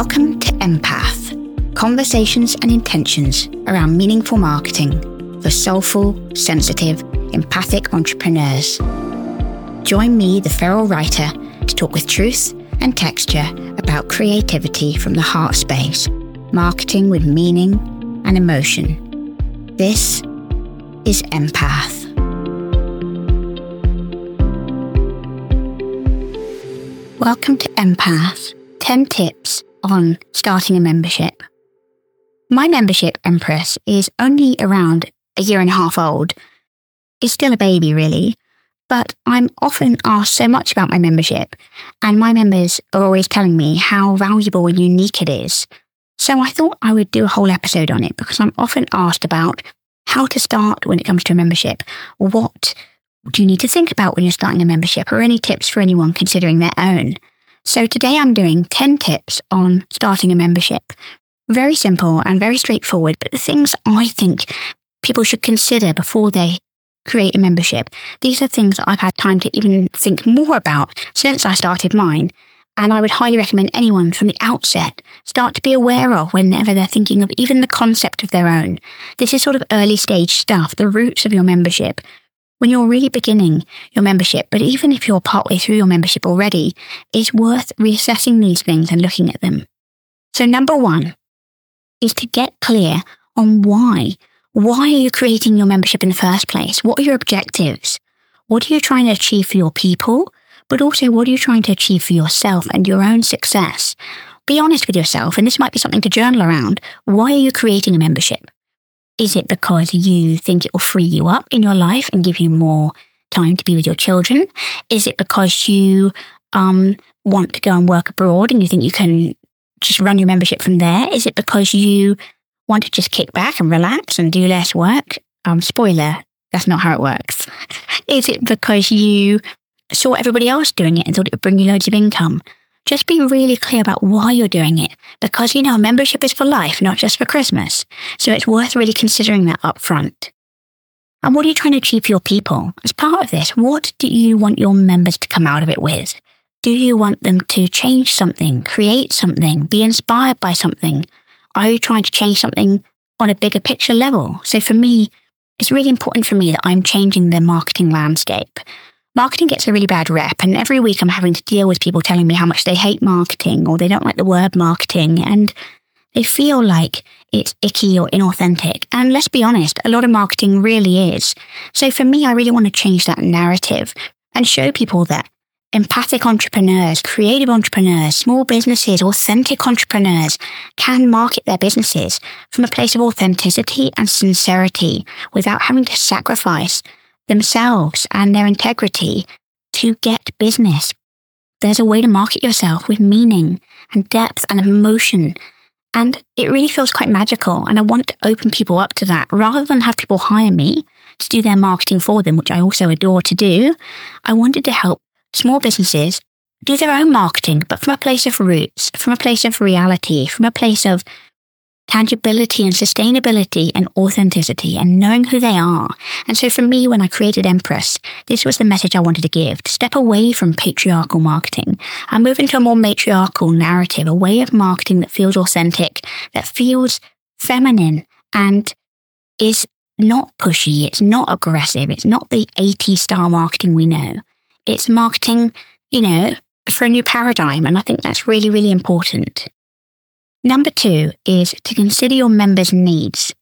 Welcome to Empath Conversations and Intentions around meaningful marketing for soulful, sensitive, empathic entrepreneurs. Join me, the feral writer, to talk with truth and texture about creativity from the heart space, marketing with meaning and emotion. This is Empath. Welcome to Empath 10 tips on starting a membership. My membership, Empress, is only around a year and a half old. It's still a baby, really, but I'm often asked so much about my membership, and my members are always telling me how valuable and unique it is. So I thought I would do a whole episode on it because I'm often asked about how to start when it comes to a membership. What do you need to think about when you're starting a membership or any tips for anyone considering their own? So today I'm doing 10 tips on starting a membership. Very simple and very straightforward, but the things I think people should consider before they create a membership. These are things that I've had time to even think more about since I started mine. And I would highly recommend anyone from the outset start to be aware of whenever they're thinking of even the concept of their own. This is sort of early stage stuff, the roots of your membership, when you're really beginning your membership, but even if you're partway through your membership already, it's worth reassessing these things and looking at them. So number one is to get clear on why. Why are you creating your membership in the first place? What are your objectives? What are you trying to achieve for your people? But also, what are you trying to achieve for yourself and your own success? Be honest with yourself, and this might be something to journal around. Why are you creating a membership? Is it because you think it will free you up in your life and give you more time to be with your children? Is it because you um, want to go and work abroad and you think you can just run your membership from there? Is it because you want to just kick back and relax and do less work? Um, spoiler, that's not how it works. Is it because you saw everybody else doing it and thought it would bring you loads of income? Just be really clear about why you're doing it. Because, you know, membership is for life, not just for Christmas. So it's worth really considering that up front. And what are you trying to achieve for your people? As part of this, what do you want your members to come out of it with? Do you want them to change something, create something, be inspired by something? Are you trying to change something on a bigger picture level? So for me, it's really important for me that I'm changing the marketing landscape marketing gets a really bad rep. And every week I'm having to deal with people telling me how much they hate marketing or they don't like the word marketing. And they feel like it's icky or inauthentic. And let's be honest, a lot of marketing really is. So for me, I really want to change that narrative and show people that empathic entrepreneurs, creative entrepreneurs, small businesses, authentic entrepreneurs can market their businesses from a place of authenticity and sincerity without having to sacrifice themselves and their integrity to get business. There's a way to market yourself with meaning and depth and emotion. And it really feels quite magical. And I want to open people up to that rather than have people hire me to do their marketing for them, which I also adore to do. I wanted to help small businesses do their own marketing, but from a place of roots, from a place of reality, from a place of tangibility and sustainability and authenticity and knowing who they are. And so for me, when I created Empress, this was the message I wanted to give to step away from patriarchal marketing and move into a more matriarchal narrative, a way of marketing that feels authentic, that feels feminine and is not pushy. It's not aggressive. It's not the 80 star marketing we know. It's marketing, you know, for a new paradigm. And I think that's really, really important. Number two is to consider your members' needs.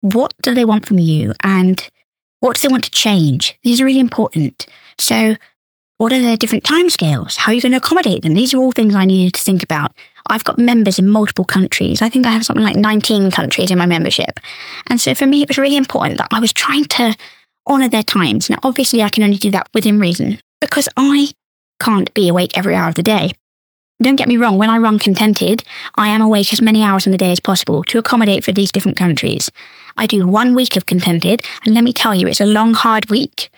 What do they want from you and what do they want to change? These are really important. So, what are their different timescales? How are you going to accommodate them? These are all things I needed to think about. I've got members in multiple countries. I think I have something like 19 countries in my membership. And so for me, it was really important that I was trying to honor their times. Now, obviously, I can only do that within reason because I can't be awake every hour of the day. Don't get me wrong, when I run contented, I am awake as many hours in the day as possible to accommodate for these different countries. I do one week of contented, and let me tell you, it's a long, hard week.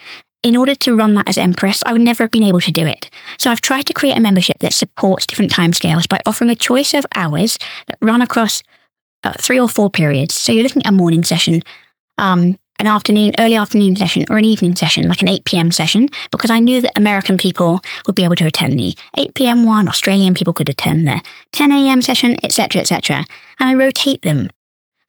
In order to run that as Empress, I would never have been able to do it. So I've tried to create a membership that supports different timescales by offering a choice of hours that run across uh, three or four periods. So you're looking at a morning session, um, an afternoon, early afternoon session or an evening session, like an 8 p.m. session, because I knew that American people would be able to attend the 8 p.m. one, Australian people could attend the 10 a.m. session, etc., etc. And I rotate them.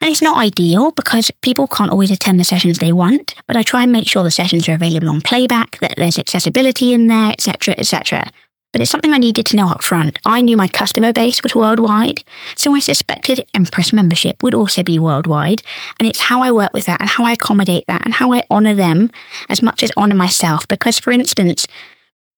And it's not ideal because people can't always attend the sessions they want, but I try and make sure the sessions are available on playback, that there's accessibility in there, etc., etc but it's something I needed to know up front. I knew my customer base was worldwide, so I suspected Empress membership would also be worldwide. And it's how I work with that and how I accommodate that and how I honor them as much as honor myself. Because, for instance,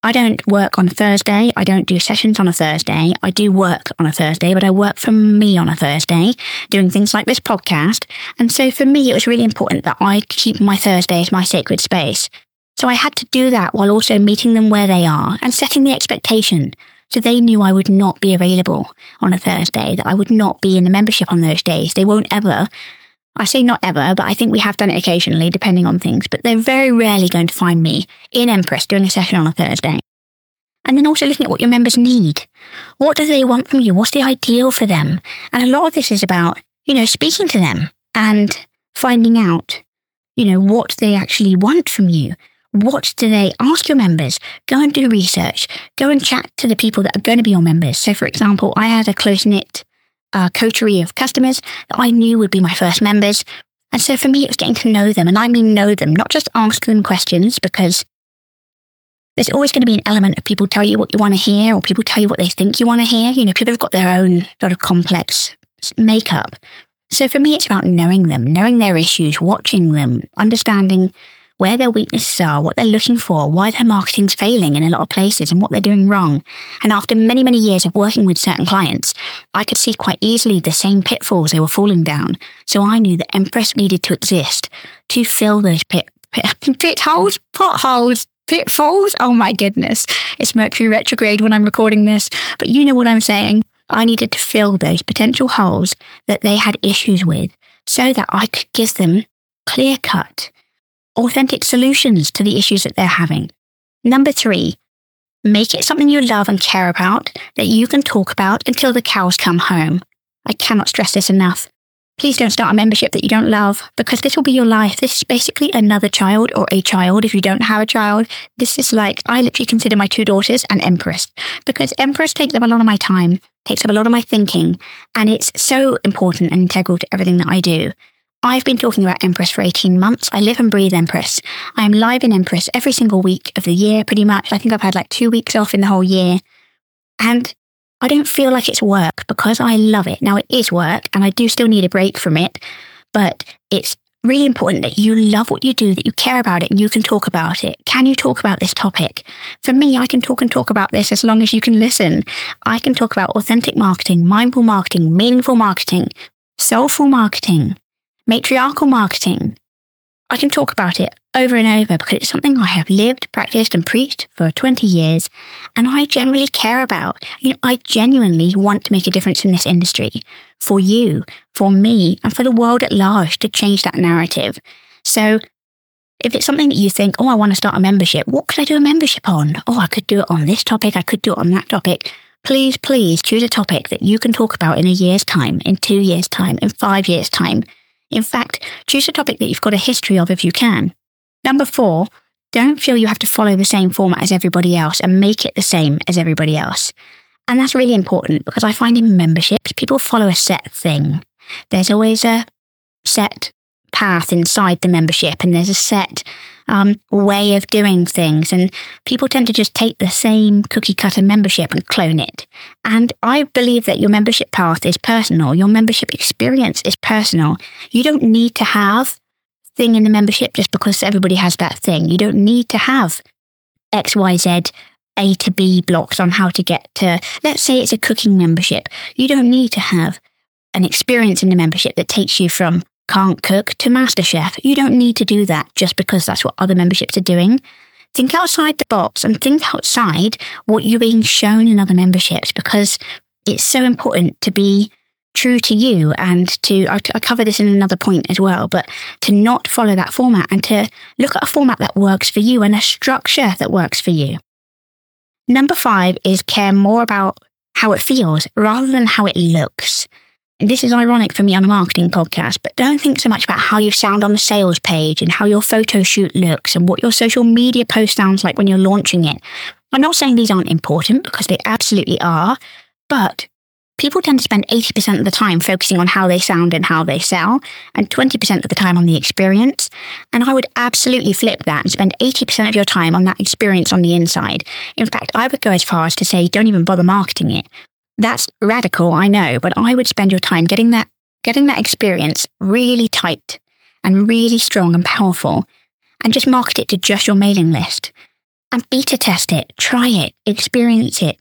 I don't work on Thursday. I don't do sessions on a Thursday. I do work on a Thursday, but I work for me on a Thursday, doing things like this podcast. And so for me, it was really important that I keep my Thursday as my sacred space. So I had to do that while also meeting them where they are and setting the expectation. So they knew I would not be available on a Thursday, that I would not be in the membership on those days. They won't ever. I say not ever, but I think we have done it occasionally, depending on things. But they're very rarely going to find me in Empress doing a session on a Thursday. And then also looking at what your members need. What do they want from you? What's the ideal for them? And a lot of this is about, you know, speaking to them and finding out, you know, what they actually want from you. What do they ask your members? Go and do research. Go and chat to the people that are going to be your members. So, for example, I had a close knit uh, coterie of customers that I knew would be my first members. And so for me, it was getting to know them. And I mean know them, not just ask them questions, because there's always going to be an element of people tell you what you want to hear or people tell you what they think you want to hear. You know, people have got their own sort of complex makeup. So for me, it's about knowing them, knowing their issues, watching them, understanding where their weaknesses are, what they're looking for, why their marketing's failing in a lot of places and what they're doing wrong. And after many, many years of working with certain clients, I could see quite easily the same pitfalls they were falling down. So I knew that Empress needed to exist to fill those pit, pit, pit holes, potholes, pitfalls. Oh my goodness. It's Mercury retrograde when I'm recording this, but you know what I'm saying. I needed to fill those potential holes that they had issues with so that I could give them clear cut authentic solutions to the issues that they're having. Number three, make it something you love and care about that you can talk about until the cows come home. I cannot stress this enough. Please don't start a membership that you don't love because this will be your life. This is basically another child or a child if you don't have a child. This is like, I literally consider my two daughters an Empress because Empress takes up a lot of my time, takes up a lot of my thinking, and it's so important and integral to everything that I do. I've been talking about Empress for 18 months. I live and breathe Empress. I am live in Empress every single week of the year, pretty much. I think I've had like two weeks off in the whole year. And I don't feel like it's work because I love it. Now, it is work and I do still need a break from it, but it's really important that you love what you do, that you care about it and you can talk about it. Can you talk about this topic? For me, I can talk and talk about this as long as you can listen. I can talk about authentic marketing, mindful marketing, meaningful marketing, soulful marketing, matriarchal marketing. I can talk about it over and over because it's something I have lived, practiced, and preached for 20 years, and I generally care about. You know, I genuinely want to make a difference in this industry for you, for me, and for the world at large to change that narrative. So, if it's something that you think, oh, I want to start a membership, what could I do a membership on? Oh, I could do it on this topic, I could do it on that topic. Please, please choose a topic that you can talk about in a year's time, in two years' time, in five years' time in fact, choose a topic that you've got a history of if you can. Number four, don't feel you have to follow the same format as everybody else and make it the same as everybody else. And that's really important because I find in memberships, people follow a set thing. There's always a set path inside the membership and there's a set um, way of doing things. And people tend to just take the same cookie cutter membership and clone it. And I believe that your membership path is personal. Your membership experience is personal. You don't need to have thing in the membership just because everybody has that thing. You don't need to have X, Y, Z a to B blocks on how to get to, let's say it's a cooking membership. You don't need to have an experience in the membership that takes you from can't cook to MasterChef. You don't need to do that just because that's what other memberships are doing. Think outside the box and think outside what you're being shown in other memberships because it's so important to be true to you and to, I, I cover this in another point as well, but to not follow that format and to look at a format that works for you and a structure that works for you. Number five is care more about how it feels rather than how it looks. This is ironic for me on a marketing podcast, but don't think so much about how you sound on the sales page and how your photo shoot looks and what your social media post sounds like when you're launching it. I'm not saying these aren't important because they absolutely are, but people tend to spend 80% of the time focusing on how they sound and how they sell, and 20% of the time on the experience. And I would absolutely flip that and spend 80% of your time on that experience on the inside. In fact, I would go as far as to say, don't even bother marketing it. That's radical, I know, but I would spend your time getting that getting that experience really tight and really strong and powerful and just market it to just your mailing list and beta test it, try it, experience it,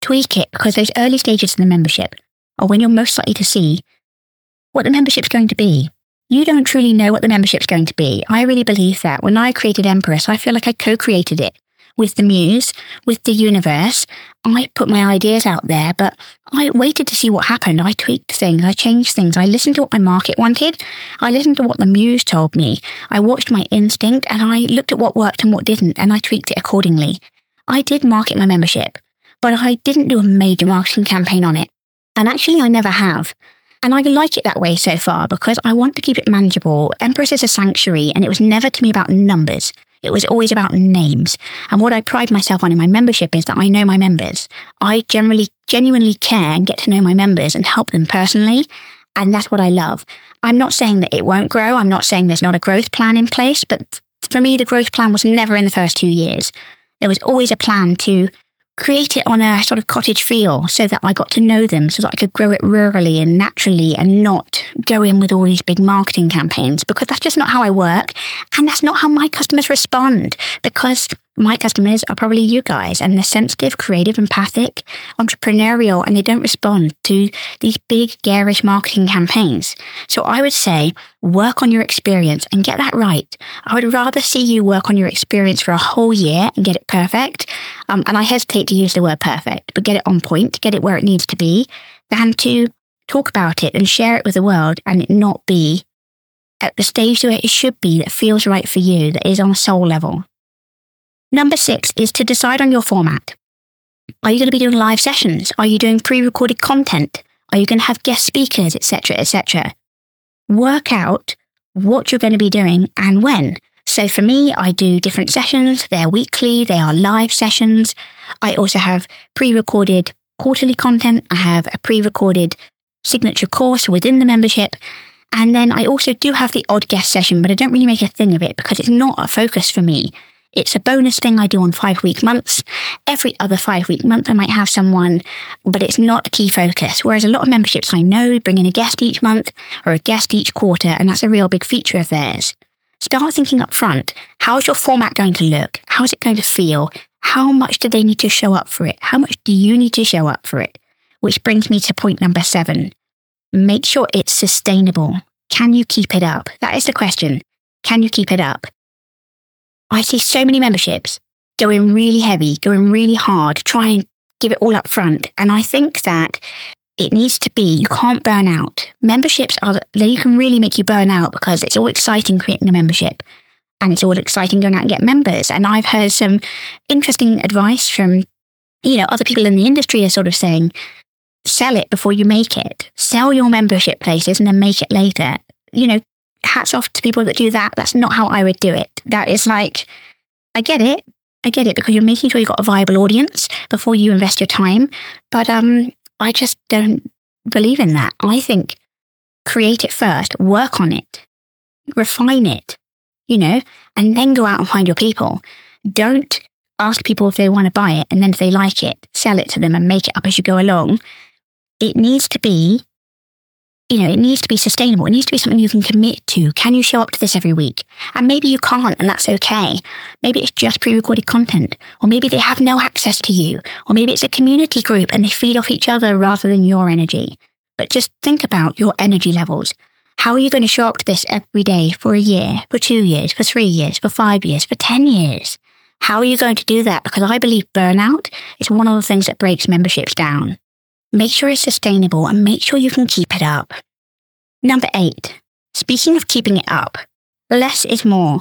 tweak it because those early stages of the membership are when you're most likely to see what the membership's going to be. You don't truly know what the membership's going to be. I really believe that. When I created Empress, I feel like I co-created it with the muse, with the universe. I put my ideas out there, but I waited to see what happened. I tweaked things, I changed things, I listened to what my market wanted, I listened to what the muse told me, I watched my instinct, and I looked at what worked and what didn't, and I tweaked it accordingly. I did market my membership, but I didn't do a major marketing campaign on it. And actually, I never have. And I like it that way so far because I want to keep it manageable. Empress is a sanctuary, and it was never to me about numbers. It was always about names. And what I pride myself on in my membership is that I know my members. I generally, genuinely care and get to know my members and help them personally. And that's what I love. I'm not saying that it won't grow. I'm not saying there's not a growth plan in place, but for me, the growth plan was never in the first two years. There was always a plan to create it on a sort of cottage feel so that I got to know them so that I could grow it rurally and naturally and not go in with all these big marketing campaigns because that's just not how I work. And that's not how my customers respond because my customers are probably you guys and they're sensitive, creative, empathic, entrepreneurial, and they don't respond to these big, garish marketing campaigns. So I would say work on your experience and get that right. I would rather see you work on your experience for a whole year and get it perfect. Um, and I hesitate to use the word perfect, but get it on point, get it where it needs to be, than to talk about it and share it with the world and it not be at the stage where it should be that feels right for you, that is on a soul level. Number six is to decide on your format. Are you going to be doing live sessions? Are you doing pre-recorded content? Are you going to have guest speakers, etc., etc.? Work out what you're going to be doing and when. So for me, I do different sessions. They're weekly. They are live sessions. I also have pre-recorded quarterly content. I have a pre-recorded signature course within the membership. And then I also do have the odd guest session, but I don't really make a thing of it because it's not a focus for me. It's a bonus thing I do on five week months. Every other five week month, I might have someone, but it's not a key focus. Whereas a lot of memberships I know bring in a guest each month or a guest each quarter, and that's a real big feature of theirs. Start thinking up front. How's your format going to look? How's it going to feel? How much do they need to show up for it? How much do you need to show up for it? Which brings me to point number seven. Make sure it's sustainable. Can you keep it up? That is the question. Can you keep it up? I see so many memberships going really heavy, going really hard, trying give it all up front. And I think that it needs to be, you can't burn out. Memberships are, they can really make you burn out because it's all exciting creating a membership and it's all exciting going out and get members. And I've heard some interesting advice from, you know, other people in the industry are sort of saying, sell it before you make it. Sell your membership places and then make it later. You know, hats off to people that do that. That's not how I would do it. That is like, I get it. I get it because you're making sure you've got a viable audience before you invest your time. But um, I just don't believe in that. I think create it first, work on it, refine it, you know, and then go out and find your people. Don't ask people if they want to buy it and then if they like it, sell it to them and make it up as you go along. It needs to be you know, it needs to be sustainable. It needs to be something you can commit to. Can you show up to this every week? And maybe you can't, and that's okay. Maybe it's just pre-recorded content, or maybe they have no access to you, or maybe it's a community group and they feed off each other rather than your energy. But just think about your energy levels. How are you going to show up to this every day for a year, for two years, for three years, for five years, for 10 years? How are you going to do that? Because I believe burnout is one of the things that breaks memberships down. Make sure it's sustainable and make sure you can keep it up. Number eight, speaking of keeping it up, less is more.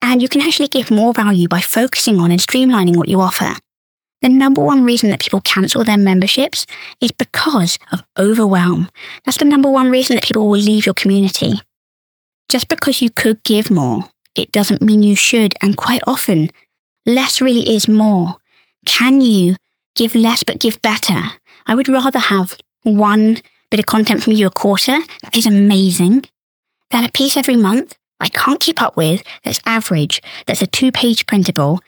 And you can actually give more value by focusing on and streamlining what you offer. The number one reason that people cancel their memberships is because of overwhelm. That's the number one reason that people will leave your community. Just because you could give more, it doesn't mean you should. And quite often, less really is more. Can you give less but give better? I would rather have one bit of content from you a quarter. That is amazing. Than a piece every month I can't keep up with that's average, that's a two page printable,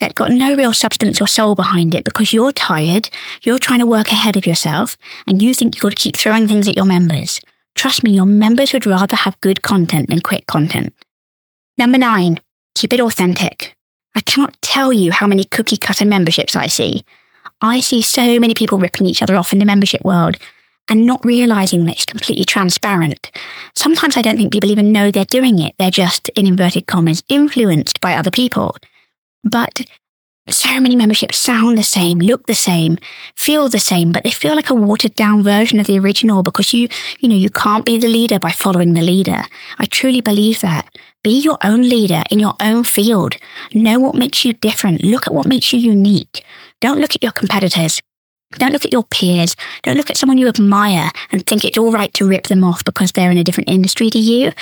that got no real substance or soul behind it because you're tired, you're trying to work ahead of yourself, and you think you've got to keep throwing things at your members. Trust me, your members would rather have good content than quick content. Number nine, keep it authentic. I cannot tell you how many cookie cutter memberships I see. I see so many people ripping each other off in the membership world and not realizing that it's completely transparent. Sometimes I don't think people even know they're doing it. They're just, in inverted commas, influenced by other people. But so many memberships sound the same, look the same, feel the same, but they feel like a watered down version of the original because you, you know, you can't be the leader by following the leader. I truly believe that. Be your own leader in your own field. Know what makes you different. Look at what makes you unique. Don't look at your competitors. Don't look at your peers. Don't look at someone you admire and think it's all right to rip them off because they're in a different industry to you.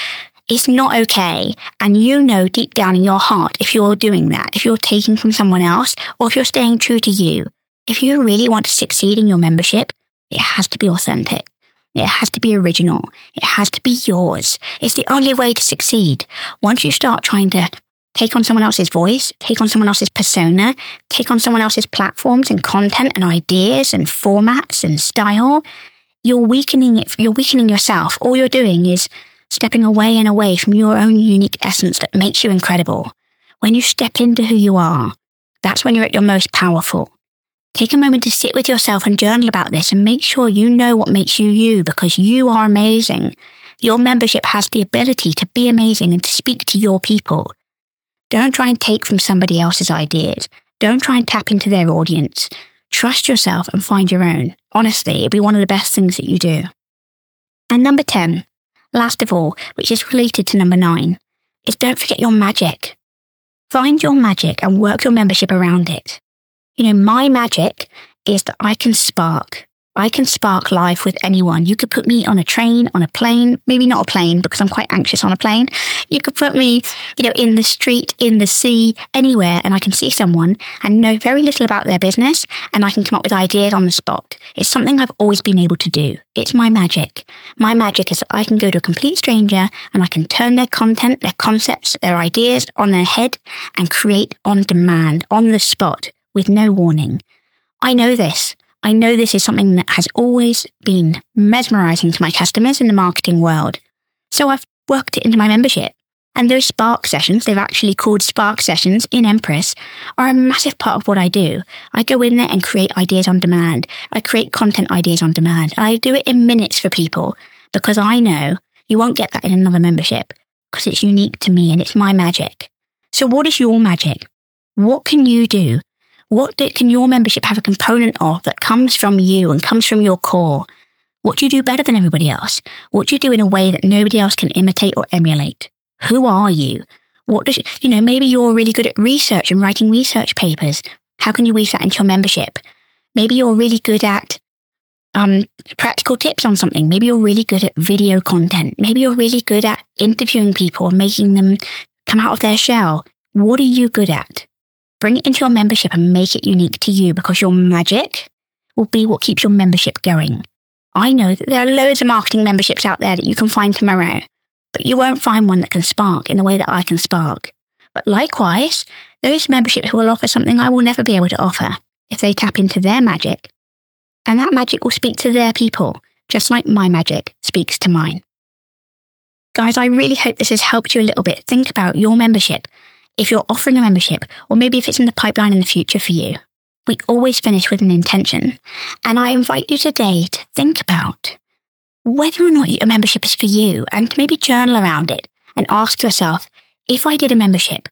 It's not okay. And you know deep down in your heart if you're doing that, if you're taking from someone else, or if you're staying true to you. If you really want to succeed in your membership, it has to be authentic. It has to be original. It has to be yours. It's the only way to succeed. Once you start trying to take on someone else's voice, take on someone else's persona, take on someone else's platforms and content and ideas and formats and style, you're weakening it, you're weakening yourself. All you're doing is stepping away and away from your own unique essence that makes you incredible. When you step into who you are, that's when you're at your most powerful. Take a moment to sit with yourself and journal about this and make sure you know what makes you you because you are amazing. Your membership has the ability to be amazing and to speak to your people. Don't try and take from somebody else's ideas. Don't try and tap into their audience. Trust yourself and find your own. Honestly, it'll be one of the best things that you do. And number 10, last of all, which is related to number nine, is don't forget your magic. Find your magic and work your membership around it. You know, my magic is that I can spark. I can spark life with anyone. You could put me on a train, on a plane, maybe not a plane because I'm quite anxious on a plane. You could put me, you know, in the street, in the sea, anywhere, and I can see someone and know very little about their business and I can come up with ideas on the spot. It's something I've always been able to do. It's my magic. My magic is that I can go to a complete stranger and I can turn their content, their concepts, their ideas on their head and create on demand, on the spot, with no warning. I know this. I know this is something that has always been mesmerizing to my customers in the marketing world. So I've worked it into my membership. And those Spark sessions, they've actually called Spark sessions in Empress, are a massive part of what I do. I go in there and create ideas on demand. I create content ideas on demand. I do it in minutes for people because I know you won't get that in another membership because it's unique to me and it's my magic. So what is your magic? What can you do what can your membership have a component of that comes from you and comes from your core? What do you do better than everybody else? What do you do in a way that nobody else can imitate or emulate? Who are you? What does, you know, maybe you're really good at research and writing research papers. How can you weave that into your membership? Maybe you're really good at um, practical tips on something. Maybe you're really good at video content. Maybe you're really good at interviewing people and making them come out of their shell. What are you good at? Bring it into your membership and make it unique to you because your magic will be what keeps your membership going. I know that there are loads of marketing memberships out there that you can find tomorrow, but you won't find one that can spark in the way that I can spark. But likewise, those memberships will offer something I will never be able to offer if they tap into their magic. And that magic will speak to their people, just like my magic speaks to mine. Guys, I really hope this has helped you a little bit. Think about your membership if you're offering a membership, or maybe if it's in the pipeline in the future for you. We always finish with an intention. And I invite you today to think about whether or not a membership is for you and to maybe journal around it and ask yourself, if I did a membership,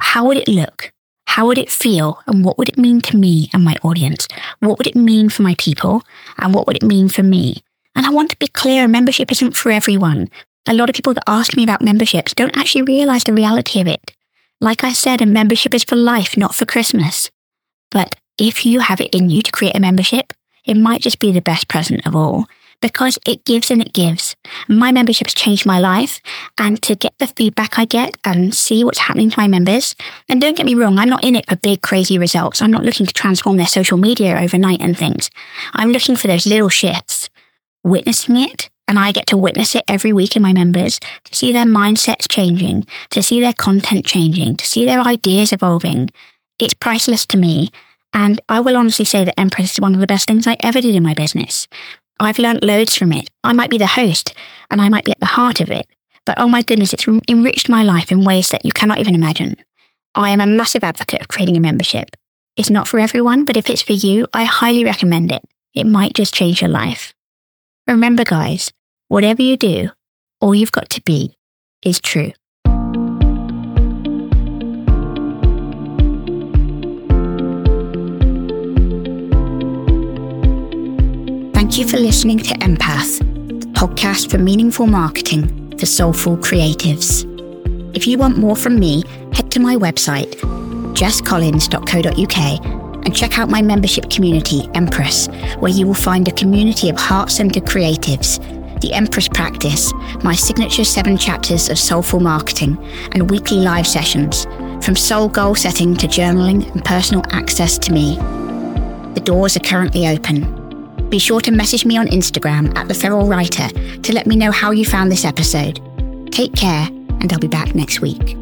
how would it look? How would it feel? And what would it mean to me and my audience? What would it mean for my people? And what would it mean for me? And I want to be clear, a membership isn't for everyone. A lot of people that ask me about memberships don't actually realize the reality of it. Like I said, a membership is for life, not for Christmas. But if you have it in you to create a membership, it might just be the best present of all because it gives and it gives. My membership's changed my life and to get the feedback I get and see what's happening to my members. And don't get me wrong, I'm not in it for big crazy results. I'm not looking to transform their social media overnight and things. I'm looking for those little shifts, witnessing it. And I get to witness it every week in my members to see their mindsets changing, to see their content changing, to see their ideas evolving. It's priceless to me. And I will honestly say that Empress is one of the best things I ever did in my business. I've learned loads from it. I might be the host and I might be at the heart of it, but oh my goodness, it's enriched my life in ways that you cannot even imagine. I am a massive advocate of creating a membership. It's not for everyone, but if it's for you, I highly recommend it. It might just change your life. Remember, guys, whatever you do, all you've got to be is true. Thank you for listening to Empath, the podcast for meaningful marketing for soulful creatives. If you want more from me, head to my website, jesscollins.co.uk, and check out my membership community, Empress, where you will find a community of heart centered creatives, the Empress Practice, my signature seven chapters of soulful marketing, and weekly live sessions, from soul goal setting to journaling and personal access to me. The doors are currently open. Be sure to message me on Instagram at The Feral Writer to let me know how you found this episode. Take care, and I'll be back next week.